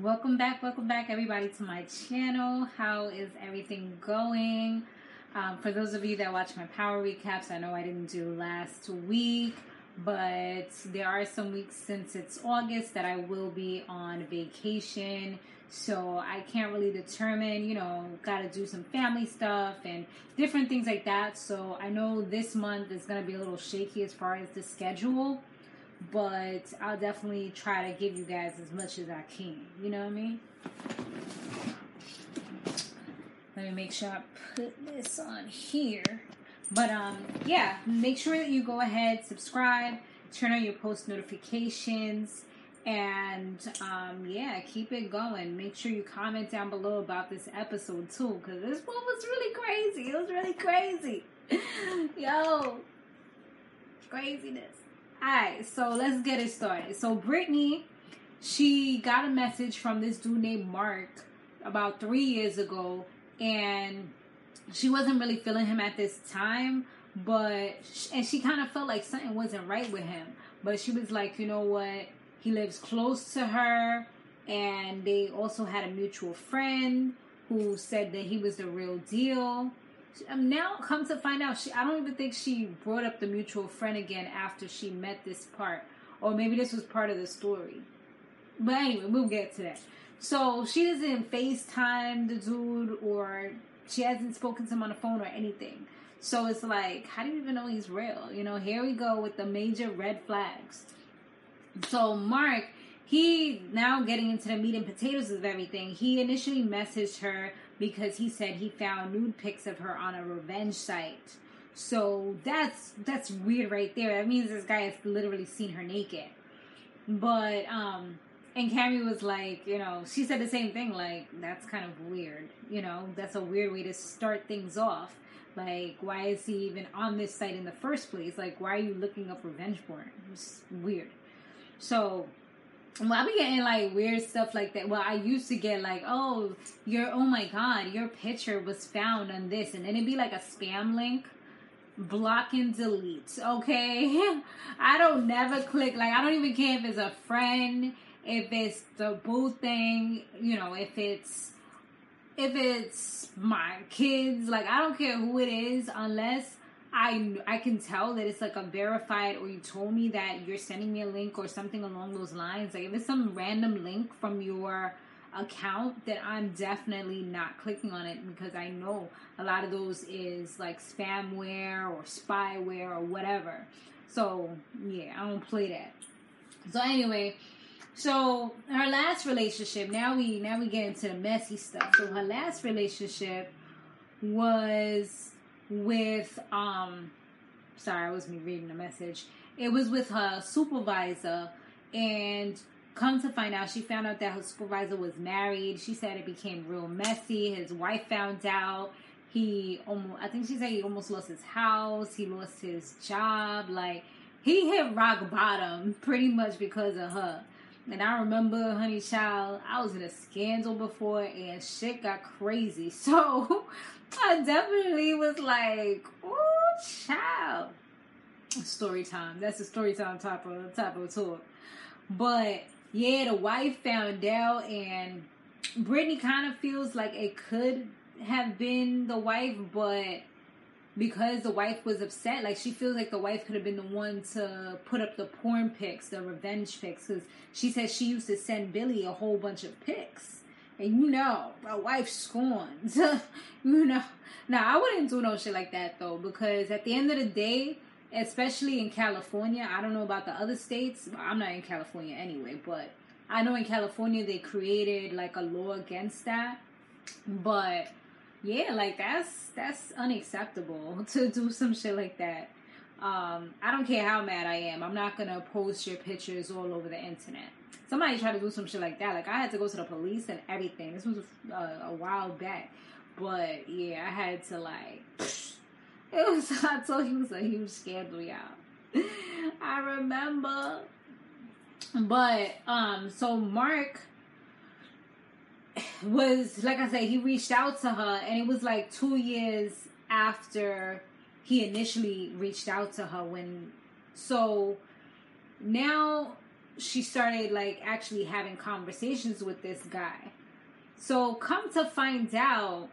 Welcome back, welcome back, everybody, to my channel. How is everything going? Um, for those of you that watch my power recaps, I know I didn't do last week, but there are some weeks since it's August that I will be on vacation. So I can't really determine, you know, got to do some family stuff and different things like that. So I know this month is going to be a little shaky as far as the schedule but I'll definitely try to give you guys as much as I can. You know what I mean? Let me make sure I put this on here. But um, yeah, make sure that you go ahead, subscribe, turn on your post notifications, and um, yeah, keep it going. Make sure you comment down below about this episode too, because this one was really crazy. It was really crazy. Yo, craziness. Alright, so let's get it started. So Brittany, she got a message from this dude named Mark about three years ago, and she wasn't really feeling him at this time, but and she kind of felt like something wasn't right with him. But she was like, you know what? He lives close to her, and they also had a mutual friend who said that he was the real deal Um, now come to find out, she I don't even think she brought up the mutual friend again after she met this part, or maybe this was part of the story. But anyway, we'll get to that. So she doesn't FaceTime the dude, or she hasn't spoken to him on the phone or anything. So it's like, how do you even know he's real? You know, here we go with the major red flags. So Mark, he now getting into the meat and potatoes of everything. He initially messaged her because he said he found nude pics of her on a revenge site. So that's that's weird right there. That means this guy has literally seen her naked. But um and Kamie was like, you know, she said the same thing, like, that's kind of weird. You know, that's a weird way to start things off. Like, why is he even on this site in the first place? Like, why are you looking up revenge porn? It's weird. So well, I be getting like weird stuff like that. Well, I used to get like, oh, your oh my god, your picture was found on this, and then it'd be like a spam link. Block and delete. Okay, I don't never click. Like I don't even care if it's a friend, if it's the boo thing, you know, if it's if it's my kids. Like I don't care who it is, unless I I can tell that it's like a verified or you told me that you're sending me a link or something along those lines. Like if it's some random link from your account, then I'm definitely not clicking on it because I know a lot of those is like spamware or spyware or whatever. So yeah, I don't play that. So anyway, so her last relationship, now we now we get into the messy stuff. So her last relationship was with um sorry, it was me reading the message. It was with her supervisor and come to find out she found out that her supervisor was married. She said it became real messy. His wife found out. He almost I think she said he almost lost his house, he lost his job, like he hit rock bottom pretty much because of her. And I remember, honey child, I was in a scandal before and shit got crazy. So I definitely was like, oh, child. Story time. That's a story time type of type of talk. But yeah, the wife found out, and Brittany kind of feels like it could have been the wife, but because the wife was upset, like she feels like the wife could have been the one to put up the porn pics, the revenge pics, because she says she used to send Billy a whole bunch of pics. And you know, my wife scorns. you know. Now, I wouldn't do no shit like that though, because at the end of the day, especially in California, I don't know about the other states. I'm not in California anyway, but I know in California they created like a law against that. But yeah, like that's that's unacceptable to do some shit like that. Um, I don't care how mad I am. I'm not gonna post your pictures all over the internet somebody tried to do some shit like that. Like I had to go to the police and everything. This was a, while back, but yeah, I had to like. It was. I told you it was a huge scandal, y'all. I remember. But um, so Mark was like I said, he reached out to her, and it was like two years after he initially reached out to her. When so now she started like actually having conversations with this guy. So come to find out,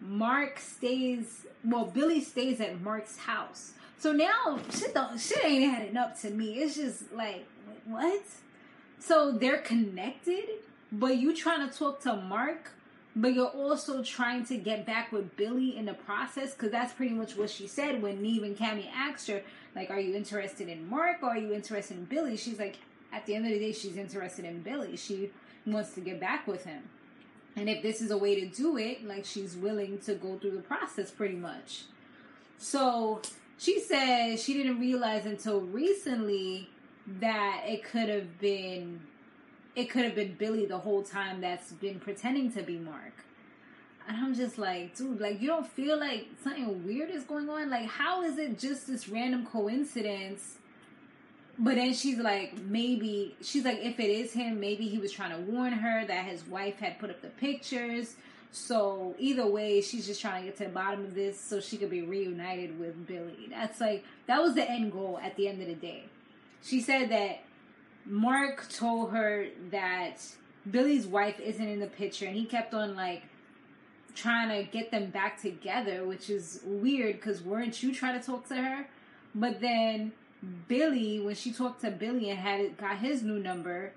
Mark stays. Well, Billy stays at Mark's house. So now shit don't shit ain't adding up to me. It's just like what? So they're connected, but you trying to talk to Mark, but you're also trying to get back with Billy in the process because that's pretty much what she said when Nev and Kamie asked her, like, "Are you interested in Mark or are you interested in Billy?" She's like, at the end of the day, she's interested in Billy. She wants to get back with him. And if this is a way to do it, like she's willing to go through the process pretty much. So she said she didn't realize until recently that it could have been it could have been Billy the whole time that's been pretending to be Mark. And I'm just like, dude, like you don't feel like something weird is going on? Like how is it just this random coincidence but then she's like, maybe she's like, if it is him, maybe he was trying to warn her that his wife had put up the pictures. So either way, she's just trying to get to the bottom of this so she could be reunited with Billy. That's like that was the end goal at the end of the day. She said that Mark told her that Billy's wife isn't in the picture, and he kept on like trying to get them back together, which is weird because weren't you trying to talk to her? But then Billy, when she talked to Billy and had it, got his new number,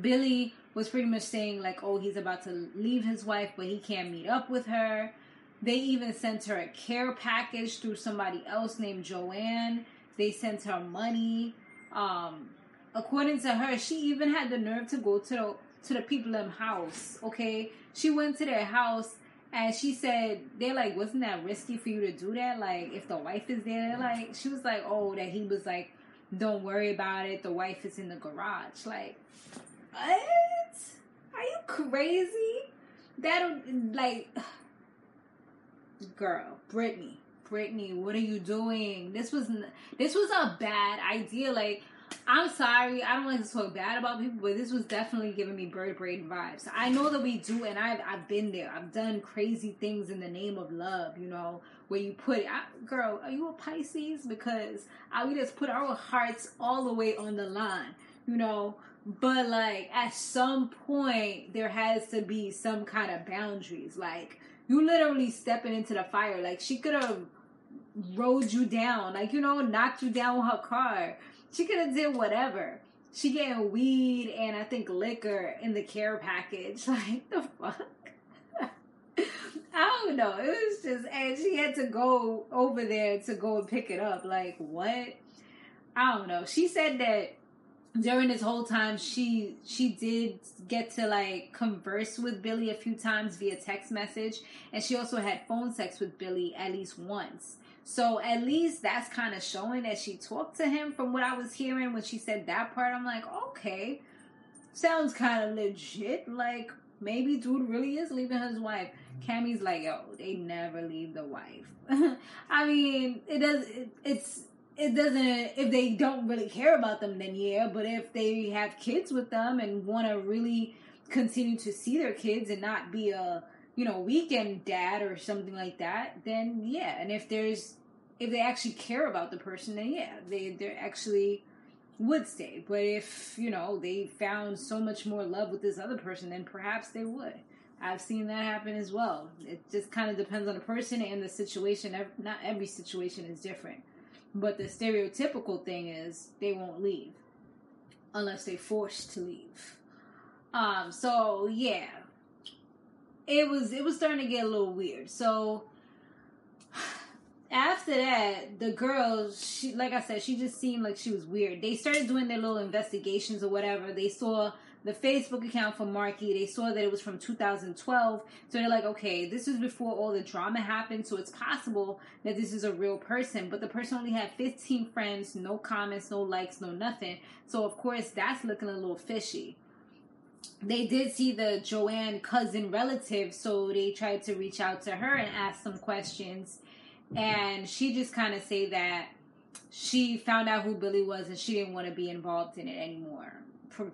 Billy was pretty much saying like, "Oh, he's about to leave his wife, but he can't meet up with her." They even sent her a care package through somebody else named Joanne. They sent her money. Um, according to her, she even had the nerve to go to the to the people in house. Okay, she went to their house and she said, they're like, wasn't that risky for you to do that? Like, if the wife is there, like, she was like, oh, that he was like, don't worry about it. The wife is in the garage. Like, what? Are you crazy? That'll, like, girl, Brittany, Brittany, what are you doing? This was, this was a bad idea. Like, I'm sorry, I don't like to talk bad about people, but this was definitely giving me bird brain vibes. I know that we do, and I've I've been there. I've done crazy things in the name of love, you know, where you put, I, girl, are you a Pisces? Because I we just put our hearts all the way on the line, you know. But like at some point, there has to be some kind of boundaries. Like you literally stepping into the fire. Like she could have rode you down, like you know, knocked you down with her car she could have did whatever. She getting weed and I think liquor in the care package. Like the fuck. I don't know. It was just, and she had to go over there to go and pick it up. Like what? I don't know. She said that during this whole time she she did get to like converse with Billy a few times via text message and she also had phone sex with Billy at least once. So at least that's kind of showing that she talked to him from what I was hearing when she said that part. I'm like, okay, sounds kind of legit. Like maybe dude really is leaving his wife. Kamie's like, yo, they never leave the wife. I mean, it does. It, it's it doesn't. If they don't really care about them, then yeah. But if they have kids with them and want to really continue to see their kids and not be a you know weekend dad or something like that, then yeah. And if there's if they actually care about the person, then yeah, they they actually would stay. But if you know they found so much more love with this other person, then perhaps they would. I've seen that happen as well. It just kind of depends on the person and the situation. Not every situation is different, but the stereotypical thing is they won't leave unless they're forced to leave. Um. So yeah, it was it was starting to get a little weird. So after that, the girl, she like I said, she just seemed like she was weird. They started doing their little investigations or whatever. They saw the Facebook account for Marky. They saw that it was from 2012. So they're like, okay, this is before all the drama happened. So it's possible that this is a real person. But the person only had 15 friends, no comments, no likes, no nothing. So of course, that's looking a little fishy. They did see the Joanne cousin relative, so they tried to reach out to her and ask some questions and she just kind of say that she found out who Billy was and she didn't want to be involved in it anymore.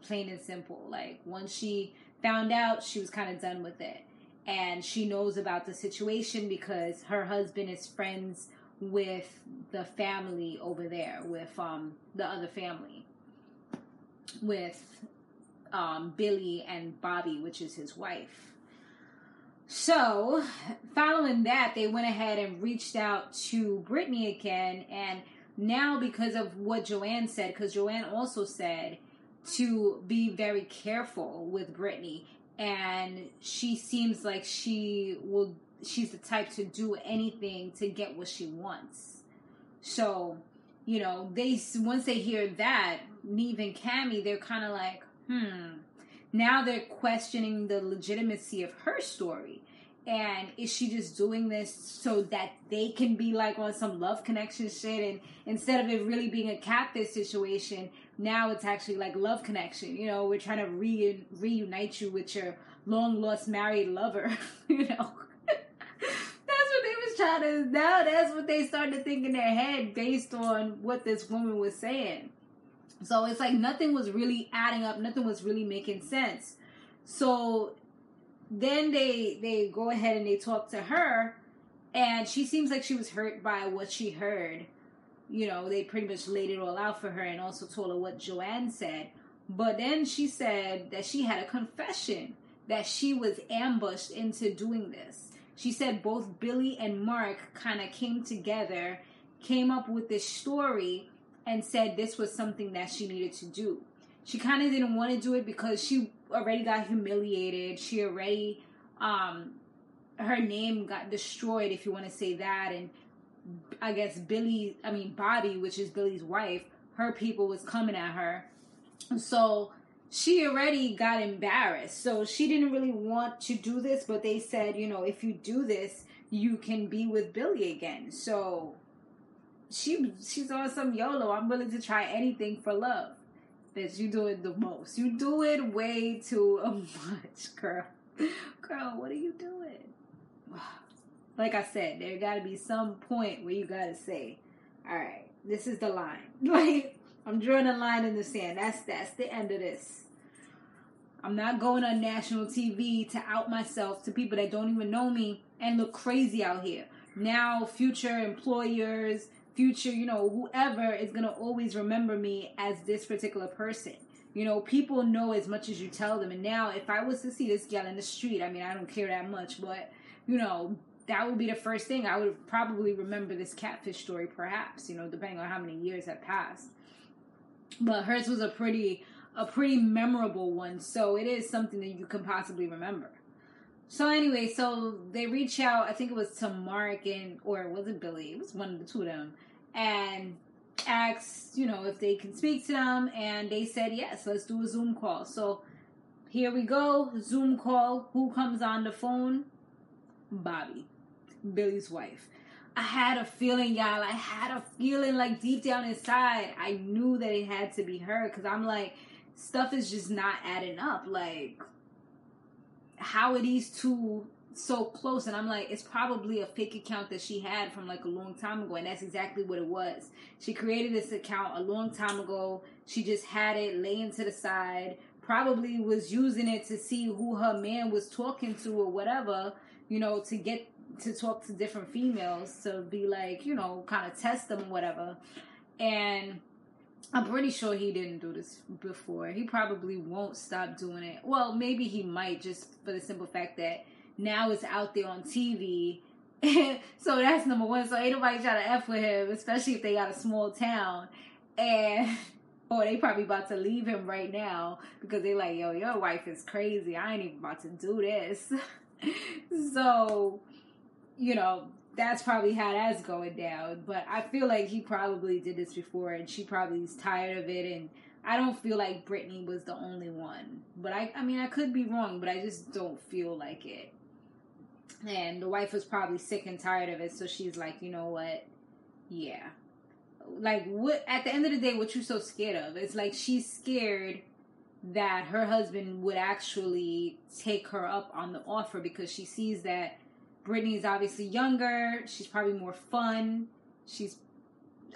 Plain and simple. Like once she found out, she was kind of done with it, and she knows about the situation because her husband is friends with the family over there, with um the other family. with um, Billy and Bobby, which is his wife. So, following that, they went ahead and reached out to Brittany again. And now, because of what Joanne said, because Joanne also said to be very careful with Brittany, and she seems like she will, she's the type to do anything to get what she wants. So, you know, they once they hear that, Nev and Kamie, they're kind of like, hmm, now they're questioning the legitimacy of her story. And is she just doing this so that they can be like on some love connection shit? And instead of it really being a catfish situation, now it's actually like love connection. You know, we're trying to re- reunite you with your long lost married lover. you know, that's what they was trying to. Now that's what they started to think in their head based on what this woman was saying. So it's like nothing was really adding up, nothing was really making sense. So then they they go ahead and they talk to her and she seems like she was hurt by what she heard. You know, they pretty much laid it all out for her and also told her what Joanne said. But then she said that she had a confession that she was ambushed into doing this. She said both Billy and Mark kind of came together, came up with this story and said this was something that she needed to do. She kind of didn't want to do it because she already got humiliated. She already, um, her name got destroyed, if you want to say that. And I guess Billy, I mean, Bobby, which is Billy's wife, her people was coming at her. So she already got embarrassed. So she didn't really want to do this, but they said, you know, if you do this, you can be with Billy again. So she she's on some YOLO. I'm willing to try anything for love. Bitch, you do it the most. You do it way too much, girl. Girl, what are you doing? Like I said, there gotta be some point where you gotta say, All right, this is the line. Like I'm drawing a line in the sand. That's that's the end of this. I'm not going on national TV to out myself to people that don't even know me and look crazy out here. Now, future employers, future, you know, whoever is going to always remember me as this particular person. You know, people know as much as you tell them. And now, if I was to see this gal in the street, I mean, I don't care that much, but, you know, that would be the first thing. I would probably remember this catfish story, perhaps, you know, depending on how many years have passed. But hers was a pretty, a pretty memorable one. So it is something that you can possibly remember. So anyway, so they reach out. I think it was to Mark and or was it Billy? It was one of the two of them, and asked you know if they can speak to them, and they said yes. Let's do a Zoom call. So here we go, Zoom call. Who comes on the phone? Bobby, Billy's wife. I had a feeling, y'all. I had a feeling like deep down inside, I knew that it had to be her because I'm like, stuff is just not adding up. Like how are these two so close? And I'm like, it's probably a fake account that she had from like a long time ago, and that's exactly what it was. She created this account a long time ago. She just had it laying to the side. Probably was using it to see who her man was talking to or whatever, you know, to get to talk to different females to be like, you know, kind of test them whatever. And I'm pretty sure he didn't do this before. He probably won't stop doing it. Well, maybe he might just for the simple fact that now it's out there on TV. so that's number one. So ain't nobody trying to F with him, especially if they got a small town. And or they probably about to leave him right now because they like, yo, your wife is crazy. I ain't even about to do this. so, you know, that's probably how that's going down. But I feel like he probably did this before, and she probably is tired of it. And I don't feel like Brittany was the only one. But I, I mean, I could be wrong, but I just don't feel like it. And the wife was probably sick and tired of it, so she's like, you know what? Yeah. Like, what? At the end of the day, what you so scared of? It's like she's scared that her husband would actually take her up on the offer because she sees that Brittany is obviously younger. She's probably more fun. She's,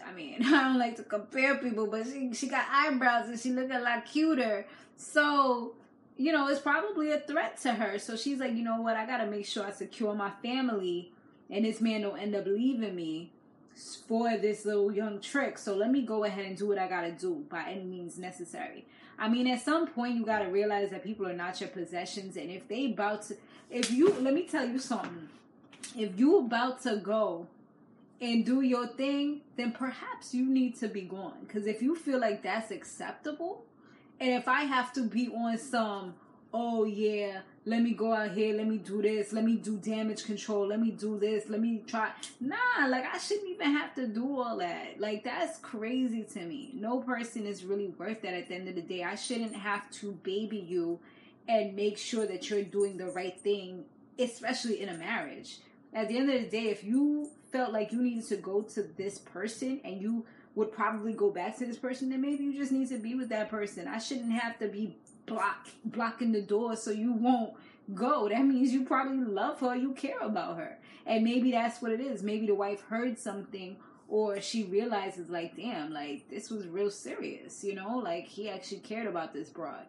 I mean, I don't like to compare people, but she she got eyebrows and she look a lot cuter. So, you know, it's probably a threat to her. So she's like, you know what? I gotta make sure I secure my family, and this man don't end up leaving me for this little young trick. So let me go ahead and do what I gotta do by any means necessary. I mean, at some point, you got to realize that people are not your possessions. And if they about to, if you, let me tell you something. If you about to go and do your thing, then perhaps you need to be gone. Because if you feel like that's acceptable, and if I have to be on some, oh yeah, let me go out here, let me do this, let me do damage control, let me do this, let me try. Nah, like I shouldn't even have to do all that. Like that's crazy to me. No person is really worth that at the end of the day. I shouldn't have to baby you and make sure that you're doing the right thing, especially in a marriage. At the end of the day, if you felt like you needed to go to this person and you would probably go back to this person, then maybe you just need to be with that person. I shouldn't have to be block blocking the door so you won't go. That means you probably love her, you care about her. And maybe that's what it is. Maybe the wife heard something or she realizes like, damn, like this was real serious, you know? Like he actually cared about this broad.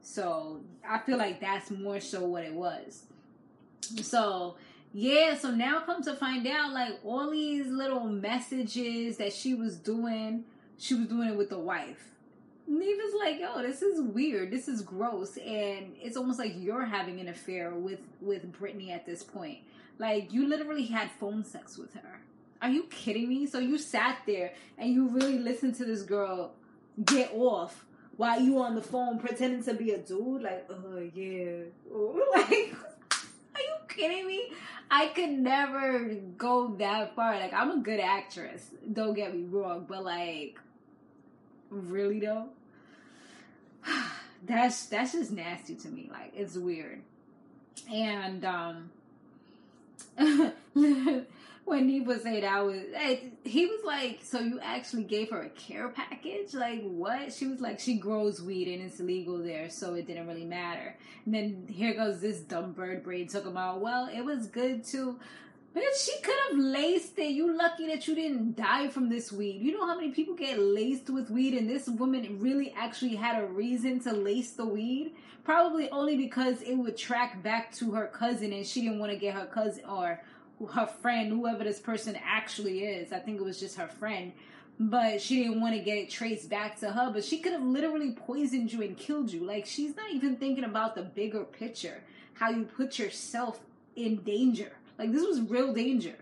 So I feel like that's more so what it was. So yeah, so now come to find out like all these little messages that she was doing, she was doing it with the wife. Neva's like, yo, this is weird. This is gross. And it's almost like you're having an affair with, with Brittany at this point. Like, you literally had phone sex with her. Are you kidding me? So you sat there and you really listened to this girl get off while you on the phone pretending to be a dude? Like, oh, yeah. like, are you kidding me? I could never go that far. Like, I'm a good actress. Don't get me wrong. But, like, really though? that's that's just nasty to me. Like it's weird. And um when Neva said I was he was like, So you actually gave her a care package? Like what? She was like, She grows weed and it's legal there, so it didn't really matter. And then here goes this dumb bird brain talking about, well, it was good to Bitch, she could have laced it. You lucky that you didn't die from this weed. You know how many people get laced with weed, and this woman really actually had a reason to lace the weed? Probably only because it would track back to her cousin, and she didn't want to get her cousin or her friend, whoever this person actually is. I think it was just her friend. But she didn't want to get it traced back to her. But she could have literally poisoned you and killed you. Like, she's not even thinking about the bigger picture. How you put yourself in danger. Like this was real danger.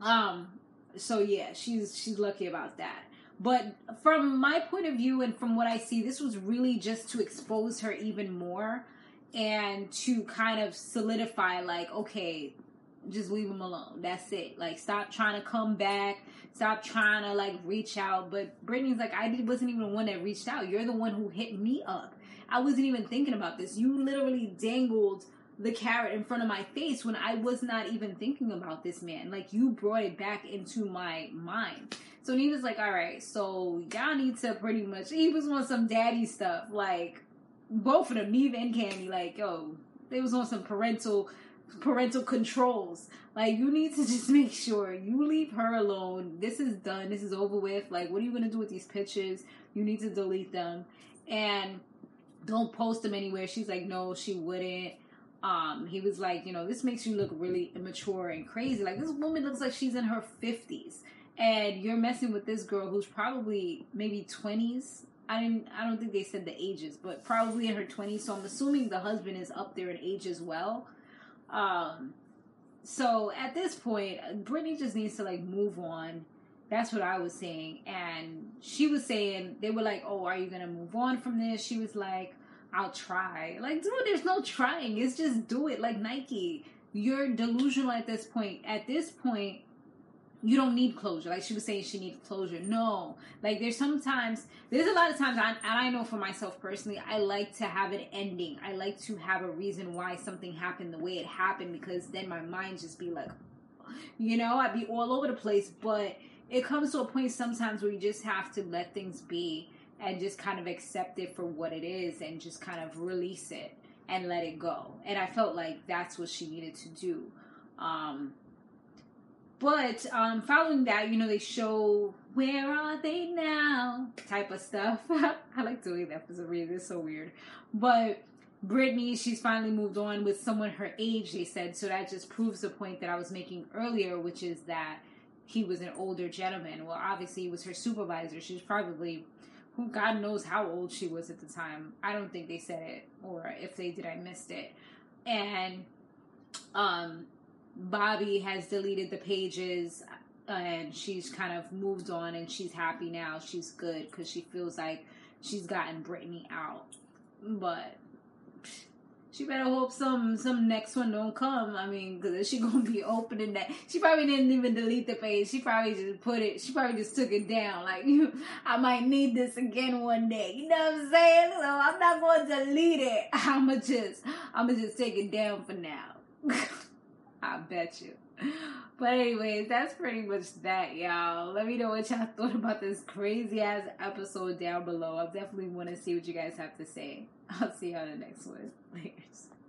Um so yeah, she's she's lucky about that. But from my point of view and from what I see, this was really just to expose her even more and to kind of solidify like, okay, just leave him alone. That's it. Like stop trying to come back. Stop trying to like reach out. But Brittany's like, I wasn't even the one that reached out. You're the one who hit me up. I wasn't even thinking about this. You literally dangled the carrot in front of my face when I was not even thinking about this man. Like you brought it back into my mind. So was like, all right, so y'all need to pretty much, he was on some daddy stuff. Like both of them, Nev and Kamie, like, yo, they was on some parental, parental controls. Like you need to just make sure you leave her alone. This is done. This is over with. Like, what are you to do with these pictures? You need to delete them. And don't post them anywhere. She's like, no, she wouldn't um, he was like, you know, this makes you look really immature and crazy. Like this woman looks like she's in her fifties, and you're messing with this girl who's probably maybe twenties. I didn't. I don't think they said the ages, but probably in her twenties. So I'm assuming the husband is up there in age as well. Um, so at this point, Brittany just needs to like move on. That's what I was saying, and she was saying they were like, "Oh, are you gonna move on from this?" She was like I'll try. Like, dude, there's no trying. It's just do it. Like Nike, you're delusional at this point. At this point, you don't need closure. Like she was saying, she needs closure. No, like there's sometimes there's a lot of times, I, and I know for myself personally, I like to have an ending. I like to have a reason why something happened the way it happened because then my mind just be like, you know, I'd be all over the place. But it comes to a point sometimes where you just have to let things be and just kind of accept it for what it is and just kind of release it and let it go. And I felt like that's what she needed to do. Um, but um, following that, you know, they show where are they now type of stuff. I like doing that for some reason. It's so weird. But Brittany, she's finally moved on with someone her age, they said. So that just proves the point that I was making earlier, which is that he was an older gentleman. Well, obviously, he was her supervisor. She's probably who God knows how old she was at the time. I don't think they said it, or if they did, I missed it. And um, Bobby has deleted the pages and she's kind of moved on and she's happy now. She's good because she feels like she's gotten Brittany out. But she better hope some some next one don't come. I mean, because she gonna be opening that. She probably didn't even delete the page. She probably just put it. She probably just took it down. Like I might need this again one day. You know what I'm saying? So I'm not to delete it. I'ma just I'ma just take it down for now. I bet you. But anyways, that's pretty much that, y'all. Let me know what y'all thought about this crazy ass episode down below. I definitely want to see what you guys have to say. I'll see you on the next one. Later.